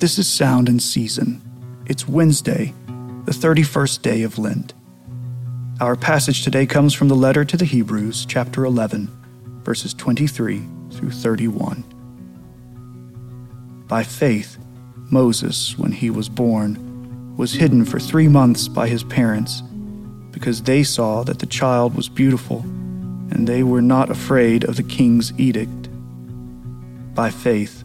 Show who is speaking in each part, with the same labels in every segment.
Speaker 1: This is Sound and Season. It's Wednesday, the 31st day of Lent. Our passage today comes from the letter to the Hebrews, chapter 11, verses 23 through 31. By faith, Moses, when he was born, was hidden for three months by his parents because they saw that the child was beautiful and they were not afraid of the king's edict. By faith,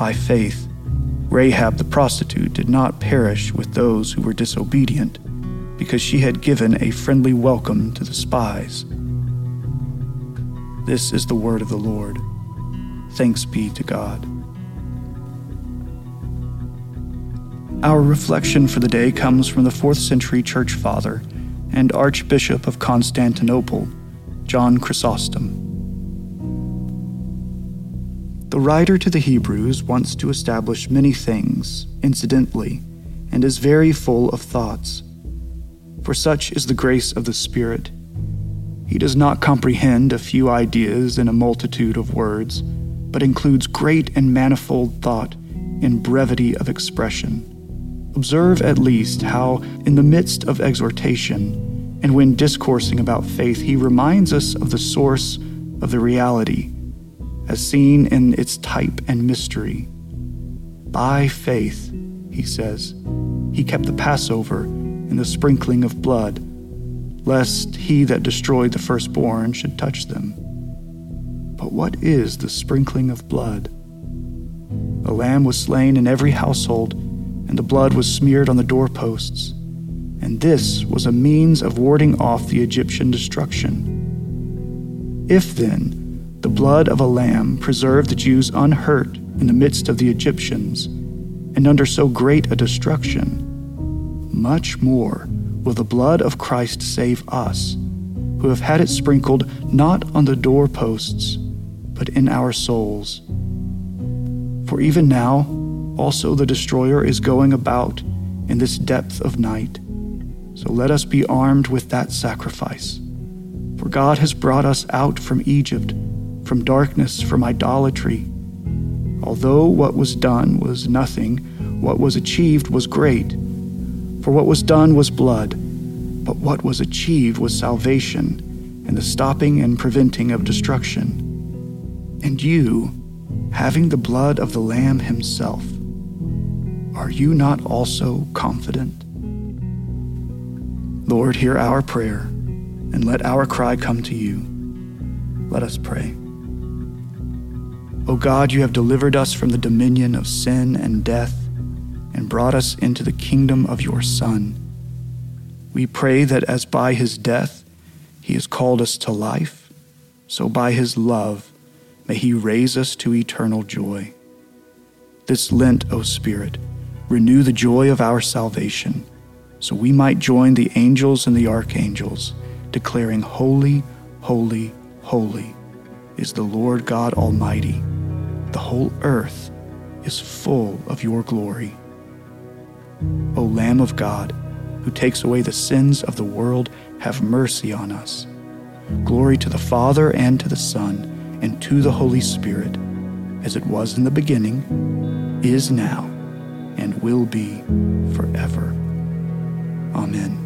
Speaker 1: By faith, Rahab the prostitute did not perish with those who were disobedient, because she had given a friendly welcome to the spies. This is the word of the Lord. Thanks be to God. Our reflection for the day comes from the 4th century church father and Archbishop of Constantinople, John Chrysostom. The writer to the Hebrews wants to establish many things, incidentally, and is very full of thoughts. For such is the grace of the Spirit. He does not comprehend a few ideas in a multitude of words, but includes great and manifold thought in brevity of expression. Observe at least how, in the midst of exhortation, and when discoursing about faith, he reminds us of the source of the reality, as seen in its type and mystery. By faith, he says, he kept the Passover and the sprinkling of blood, lest he that destroyed the firstborn should touch them. But what is the sprinkling of blood? A lamb was slain in every household and the blood was smeared on the doorposts. And this was a means of warding off the Egyptian destruction. If then the blood of a lamb preserved the Jews unhurt in the midst of the Egyptians, and under so great a destruction, much more will the blood of Christ save us, who have had it sprinkled not on the doorposts, but in our souls. For even now, also, the destroyer is going about in this depth of night. So let us be armed with that sacrifice. For God has brought us out from Egypt, from darkness, from idolatry. Although what was done was nothing, what was achieved was great. For what was done was blood, but what was achieved was salvation and the stopping and preventing of destruction. And you, having the blood of the Lamb himself, are you not also confident? Lord, hear our prayer and let our cry come to you. Let us pray. O God, you have delivered us from the dominion of sin and death and brought us into the kingdom of your Son. We pray that as by his death he has called us to life, so by his love may he raise us to eternal joy. This Lent, O Spirit, renew the joy of our salvation, so we might join the angels and the archangels, declaring, Holy, holy, holy is the Lord God Almighty. The whole earth is full of your glory. O Lamb of God, who takes away the sins of the world, have mercy on us. Glory to the Father, and to the Son, and to the Holy Spirit, as it was in the beginning, is now and will be forever. Amen.